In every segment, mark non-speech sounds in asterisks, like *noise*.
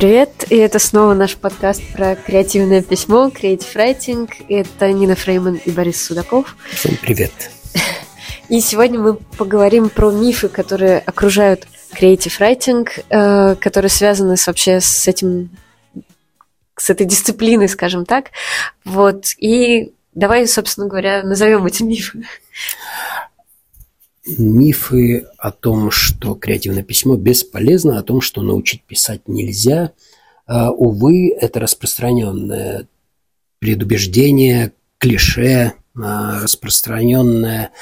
привет! И это снова наш подкаст про креативное письмо, Creative Writing. Это Нина Фрейман и Борис Судаков. Всем привет! *laughs* И сегодня мы поговорим про мифы, которые окружают Creative Writing, э, которые связаны с, вообще с этим с этой дисциплиной, скажем так. Вот. И давай, собственно говоря, назовем эти мифы мифы о том, что креативное письмо бесполезно, о том, что научить писать нельзя. А, увы, это распространенное предубеждение, клише, а, распространенное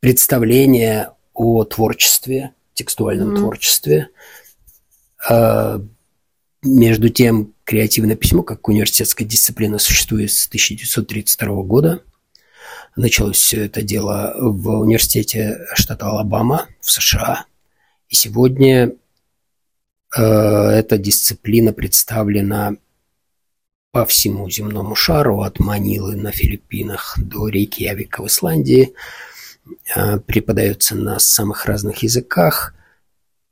представление о творчестве, текстуальном mm-hmm. творчестве. А, между тем, креативное письмо, как университетская дисциплина, существует с 1932 года – Началось все это дело в университете штата Алабама в США. И сегодня э, эта дисциплина представлена по всему земному шару, от Манилы на Филиппинах до Рейкьявика в Исландии. Э, преподается на самых разных языках.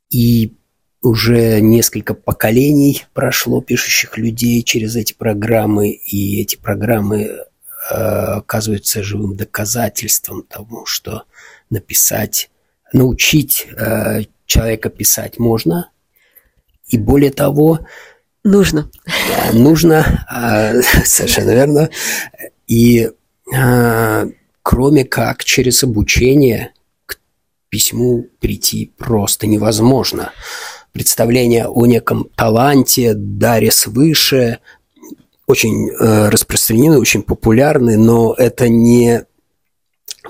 И уже несколько поколений прошло пишущих людей через эти программы, и эти программы оказывается живым доказательством того, что написать, научить э, человека писать можно. И более того... Нужно. Нужно, э, *laughs* совершенно верно. И э, кроме как через обучение к письму прийти просто невозможно. Представление о неком таланте, даре свыше, очень э, распространены, очень популярны, но это не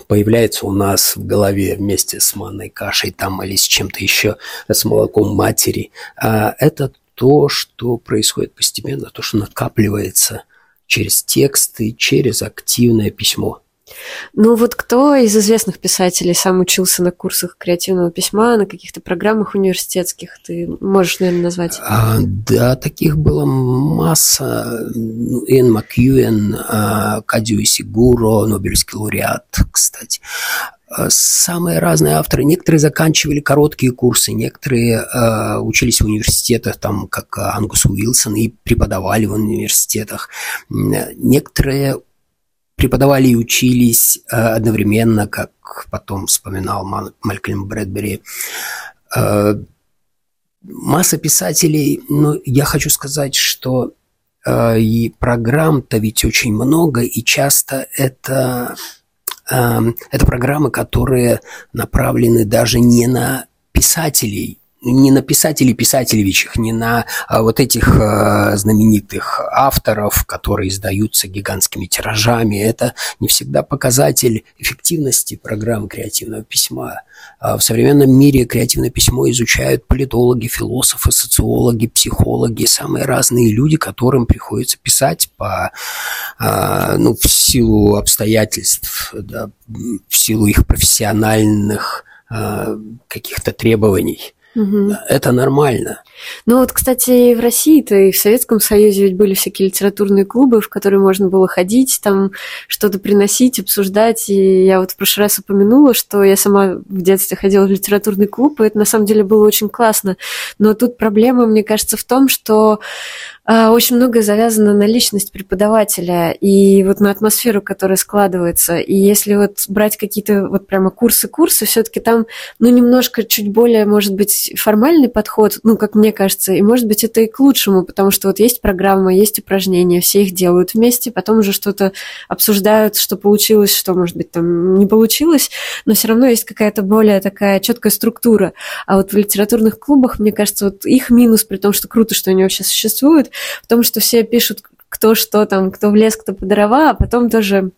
появляется у нас в голове вместе с манной кашей там или с чем-то еще, с молоком матери. А это то, что происходит постепенно, то, что накапливается через тексты, через активное письмо. Ну вот кто из известных писателей сам учился на курсах креативного письма, на каких-то программах университетских? Ты можешь, наверное, назвать? А, да, таких было масса. Эн Макьюэн, а, Кадзю Сигуро, Нобелевский лауреат, кстати. А, самые разные авторы. Некоторые заканчивали короткие курсы, некоторые э, учились в университетах, там, как Ангус Уилсон, и преподавали в университетах. Некоторые преподавали и учились э, одновременно, как потом вспоминал Малькольм Брэдбери. Э, масса писателей, но я хочу сказать, что э, и программ-то ведь очень много, и часто это, это программы, которые направлены даже не на писателей, не на писателей писателевичах, не на а, вот этих а, знаменитых авторов, которые издаются гигантскими тиражами. Это не всегда показатель эффективности программ креативного письма. А в современном мире креативное письмо изучают политологи, философы, социологи, психологи, самые разные люди, которым приходится писать по, ну, в силу обстоятельств, да, в силу их профессиональных каких-то требований. Угу. Это нормально. Ну вот, кстати, в России-то и в Советском Союзе ведь были всякие литературные клубы, в которые можно было ходить, там что-то приносить, обсуждать. И я вот в прошлый раз упомянула, что я сама в детстве ходила в литературный клуб, и это на самом деле было очень классно. Но тут проблема, мне кажется, в том, что очень многое завязано на личность преподавателя и вот на атмосферу, которая складывается. И если вот брать какие-то вот прямо курсы-курсы, все-таки там, ну, немножко чуть более, может быть, формальный подход, ну, как мне кажется, и может быть это и к лучшему, потому что вот есть программа, есть упражнения, все их делают вместе, потом уже что-то обсуждают, что получилось, что, может быть, там не получилось, но все равно есть какая-то более такая четкая структура. А вот в литературных клубах, мне кажется, вот их минус, при том, что круто, что они вообще существуют, в том, что все пишут кто что там, кто в лес, кто по дрова, а потом тоже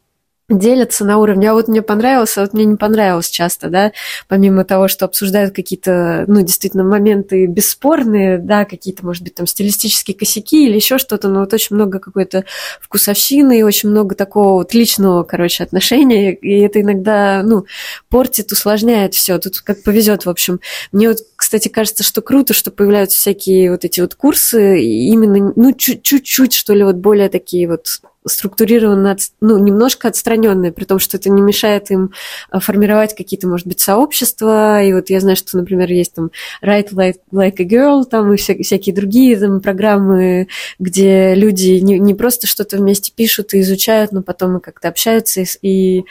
делятся на уровне, а вот мне понравилось, а вот мне не понравилось часто, да, помимо того, что обсуждают какие-то, ну, действительно, моменты бесспорные, да, какие-то, может быть, там, стилистические косяки или еще что-то, но вот очень много какой-то вкусовщины и очень много такого вот личного, короче, отношения, и это иногда, ну, портит, усложняет все, тут как повезет, в общем. Мне вот, кстати, кажется, что круто, что появляются всякие вот эти вот курсы, именно, ну, чуть-чуть, что ли, вот более такие вот структурированно, ну, немножко отстраненные, при том, что это не мешает им а, формировать какие-то, может быть, сообщества. И вот я знаю, что, например, есть там Write Like, like a Girl, там и вся, всякие другие там, программы, где люди не, не просто что-то вместе пишут и изучают, но потом и как-то общаются и, и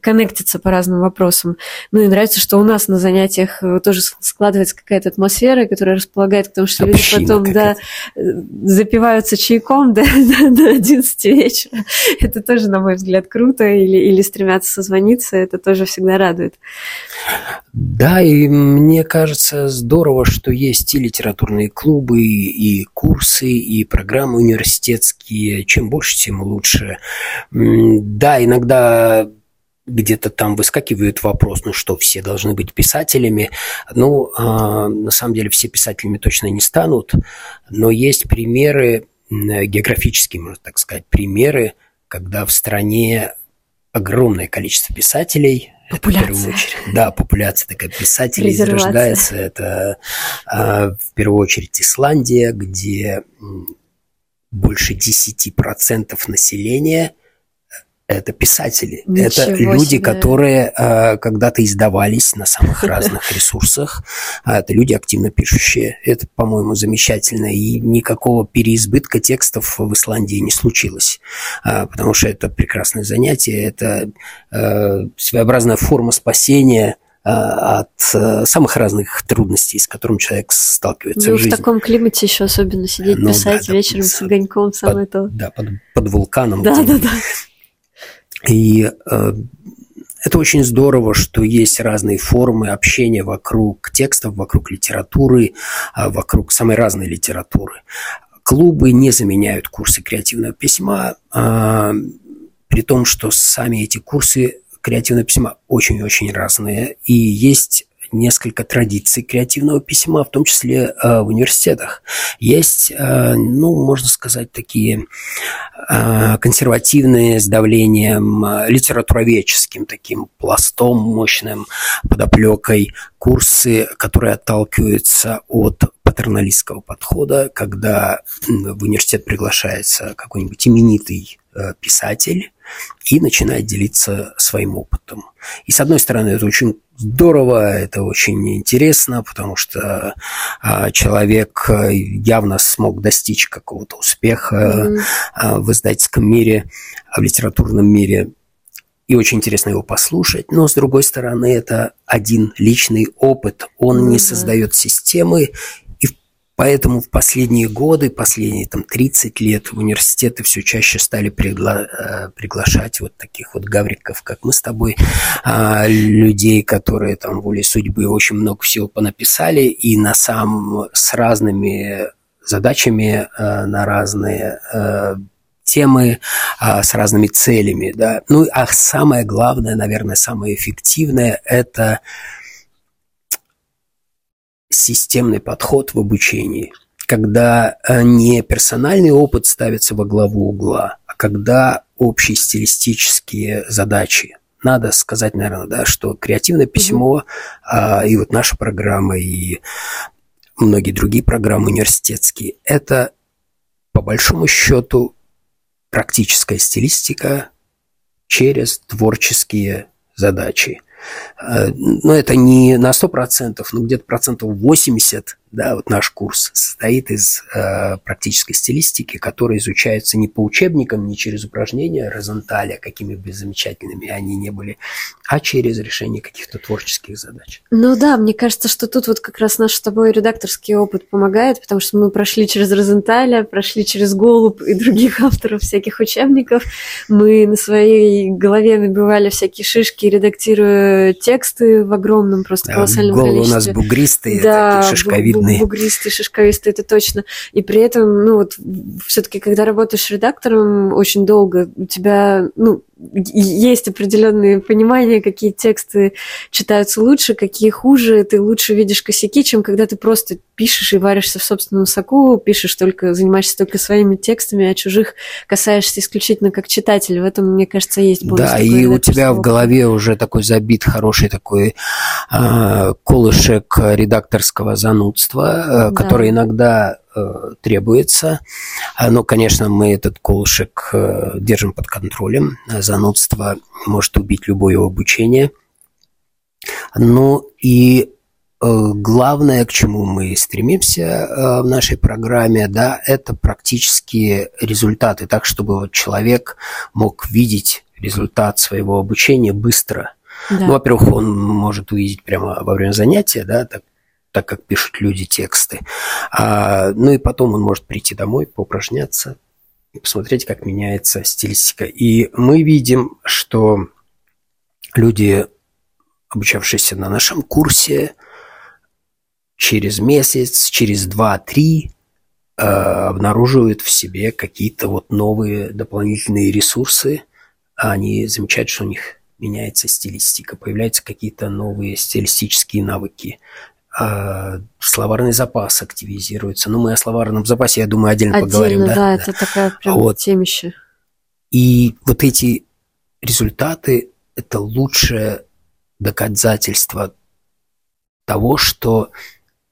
коннектятся по разным вопросам. Ну и нравится, что у нас на занятиях э, тоже складывается какая-то атмосфера, которая располагает к тому, что Община люди потом да, э, запиваются чайком *laughs* да, до 11 вечера. *laughs* Это тоже, на мой взгляд, круто. Или, или стремятся созвониться, это тоже всегда радует. Да, и мне кажется здорово, что есть и литературные клубы, и курсы, и программы университетские. Чем больше, тем лучше. Да, иногда где-то там выскакивает вопрос, ну что, все должны быть писателями. Ну, э, на самом деле все писателями точно не станут, но есть примеры, географические, можно так сказать, примеры, когда в стране огромное количество писателей, Популяция. Это в первую очередь, да, популяция такая писателей зарождается. Это э, в первую очередь Исландия, где больше 10% населения это писатели, Ничего это люди, себе. которые э, когда-то издавались на самых разных *laughs* ресурсах, а это люди активно пишущие. Это, по-моему, замечательно, и никакого переизбытка текстов в Исландии не случилось, э, потому что это прекрасное занятие, это э, своеобразная форма спасения э, от э, самых разных трудностей, с которыми человек сталкивается ну, в жизни. в таком климате еще особенно сидеть, ну, писать да, вечером да, с огоньком, самое под, то. Да, под, под вулканом. Да, да, да. И э, это очень здорово, что есть разные формы общения вокруг текстов, вокруг литературы, э, вокруг самой разной литературы. Клубы не заменяют курсы креативного письма, э, при том, что сами эти курсы креативного письма очень-очень разные. И есть несколько традиций креативного письма, в том числе э, в университетах. Есть, э, ну, можно сказать, такие э, консервативные с давлением литературоведческим таким пластом мощным, подоплекой курсы, которые отталкиваются от патерналистского подхода, когда в университет приглашается какой-нибудь именитый писатель и начинает делиться своим опытом. И с одной стороны, это очень здорово, это очень интересно, потому что а, человек э, явно смог достичь какого-то успеха mm-hmm. а, в издательском мире, в литературном мире. И очень интересно его послушать. Но, с другой стороны, это один личный опыт. Он mm-hmm. не создает системы Поэтому в последние годы, последние там 30 лет университеты все чаще стали пригла э, приглашать вот таких вот гавриков, как мы с тобой, а, людей, которые там волей судьбы очень много всего понаписали и на самом с разными задачами э, на разные э, темы а, с разными целями, да. Ну, а самое главное, наверное, самое эффективное – это системный подход в обучении, когда э, не персональный опыт ставится во главу угла, а когда общие стилистические задачи. Надо сказать, наверное, да, что креативное письмо а, и вот наша программа, и многие другие программы университетские, это по большому счету практическая стилистика через творческие задачи. Э, но это не на 100%, но где-то процентов 80 да, вот наш курс состоит из э, практической стилистики, которая изучается не по учебникам, не через упражнения Розенталя, какими бы замечательными они не были, а через решение каких-то творческих задач. Ну да, мне кажется, что тут вот как раз наш с тобой редакторский опыт помогает, потому что мы прошли через Розенталя, прошли через Голуб и других *laughs* авторов всяких учебников. Мы на своей голове набивали всякие шишки, редактируя тексты в огромном просто колоссальном да, количестве. у нас бугристые, да, шишковидные бледные. Бугристый, шишковистый, это точно. И при этом, ну вот, все-таки, когда работаешь редактором очень долго, у тебя, ну, есть определенные понимания, какие тексты читаются лучше, какие хуже. Ты лучше видишь косяки, чем когда ты просто пишешь и варишься в собственном соку, пишешь только, занимаешься только своими текстами, а чужих касаешься исключительно как читатель. В этом, мне кажется, есть бонус. Да, и у тебя в голове уже такой забит хороший такой э, колышек редакторского занудства, э, да. который иногда требуется. Но, конечно, мы этот колышек э, держим под контролем. Занудство может убить любое обучение. Ну и главное, к чему мы стремимся в нашей программе, да, это практические результаты, так чтобы вот человек мог видеть результат своего обучения быстро. Да. Ну, во-первых, он может увидеть прямо во время занятия, да, так, так как пишут люди тексты. А, ну и потом он может прийти домой, поупражняться и посмотреть, как меняется стилистика. И мы видим, что люди, обучавшиеся на нашем курсе, через месяц, через два-три э, обнаруживают в себе какие-то вот новые дополнительные ресурсы. Они замечают, что у них меняется стилистика, появляются какие-то новые стилистические навыки, а, словарный запас активизируется. Ну, мы о словарном запасе, я думаю, отдельно, отдельно поговорим. Да, да, это такая прям вот. темища. И вот эти результаты – это лучшее доказательство того, что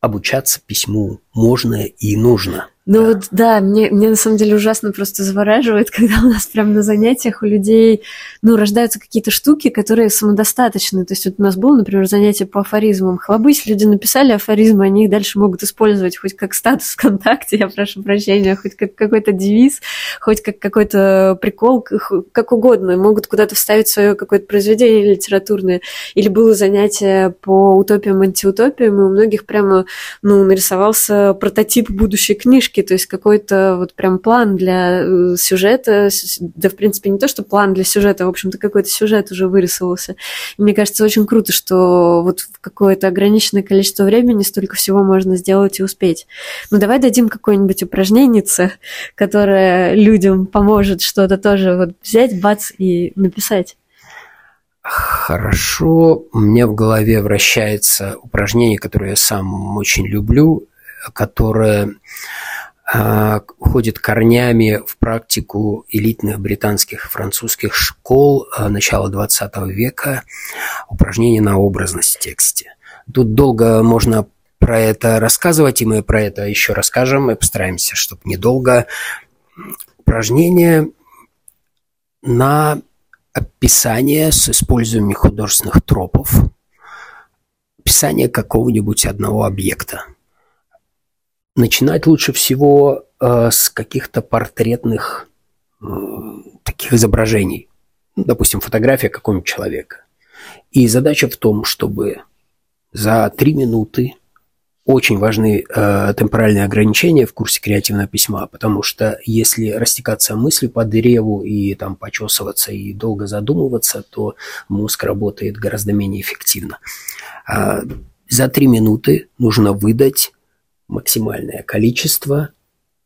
обучаться письму можно и нужно – ну вот да, мне, мне на самом деле ужасно просто завораживает, *laughs* когда у нас прям на занятиях у людей, ну, рождаются какие-то штуки, которые самодостаточны. То есть вот у нас было, например, занятие по афоризмам. Хлобысь, люди написали афоризмы, они их дальше могут использовать хоть как статус *laughs* ВКонтакте, я прошу прощения, хоть как какой-то девиз, хоть как какой-то прикол, как угодно. Могут куда-то вставить свое какое-то произведение литературное. Или было занятие по утопиям, антиутопиям, и у многих прямо, ну, нарисовался прототип будущей книжки, книжки, то есть какой-то вот прям план для э, сюжета, да, в принципе, не то, что план для сюжета, а, в общем-то, какой-то сюжет уже вырисовался. И мне кажется, очень круто, что вот в какое-то ограниченное количество времени столько всего можно сделать и успеть. Ну, давай дадим какое-нибудь упражнение, которое людям поможет что-то тоже вот взять, бац, и написать. Хорошо. У меня в голове вращается упражнение, которое я сам очень люблю, которое уходит корнями в практику элитных британских французских школ а, начала XX века упражнения на образность в тексте. Тут долго можно про это рассказывать, и мы про это еще расскажем. Мы постараемся, чтобы недолго. Упражнение на описание с использованием художественных тропов, описание какого-нибудь одного объекта – начинать лучше всего э, с каких-то портретных э, таких изображений. Ну, допустим, фотография какого-нибудь человека. И задача в том, чтобы за три минуты очень важны э, темпоральные ограничения в курсе креативного письма, потому что если растекаться мыслью по древу и там почесываться и долго задумываться, то мозг работает гораздо менее эффективно. Э, за три минуты нужно выдать максимальное количество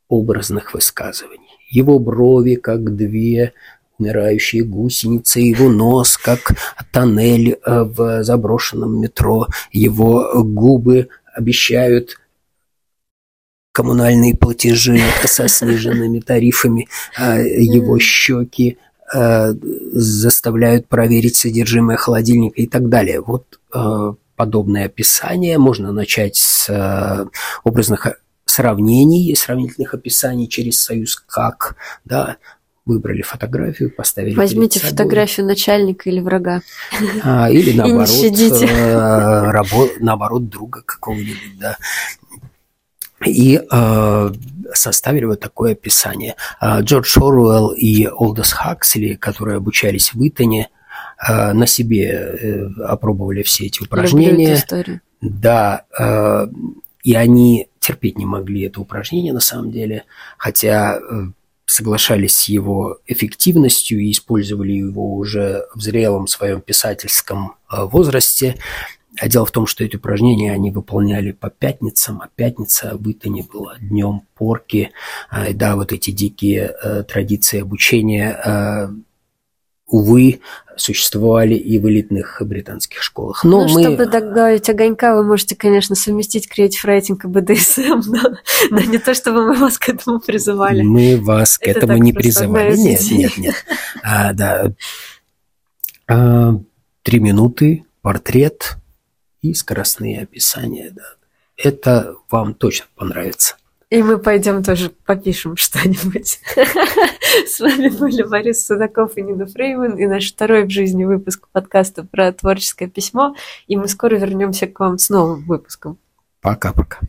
образных высказываний. Его брови, как две умирающие гусеницы, его нос, как тоннель э, в заброшенном метро, его губы обещают коммунальные платежи со сниженными тарифами, а его щеки э, заставляют проверить содержимое холодильника и так далее. Вот э, подобное описание. Можно начать с э, образных сравнений, сравнительных описаний через союз «как», да, выбрали фотографию, поставили Возьмите фотографию начальника или врага. А, или *laughs* наоборот, э, рабо, наоборот, друга какого-нибудь, да. И э, составили вот такое описание. А, Джордж Оруэлл и Олдос Хаксли, которые обучались в Итоне, на себе э, опробовали все эти упражнения. Да, э, и они терпеть не могли это упражнение на самом деле, хотя соглашались с его эффективностью и использовали его уже в зрелом своем писательском возрасте. А дело в том, что эти упражнения они выполняли по пятницам, а пятница в Итоне была днем порки. Да, вот эти дикие традиции обучения увы, существовали и в элитных британских школах. Но ну, мы... чтобы добавить огонька, вы можете, конечно, совместить Creative Writing и BDSM, но, но не то, чтобы мы вас к этому призывали. Мы вас к Это этому не призывали. Нет, нет, нет. А, да. А, три минуты, портрет и скоростные описания. Да. Это вам точно понравится. И мы пойдем тоже попишем что-нибудь. С вами были Борис Судаков и Нина Фрейман, и наш второй в жизни выпуск подкаста про творческое письмо. И мы скоро вернемся к вам с новым выпуском. Пока-пока.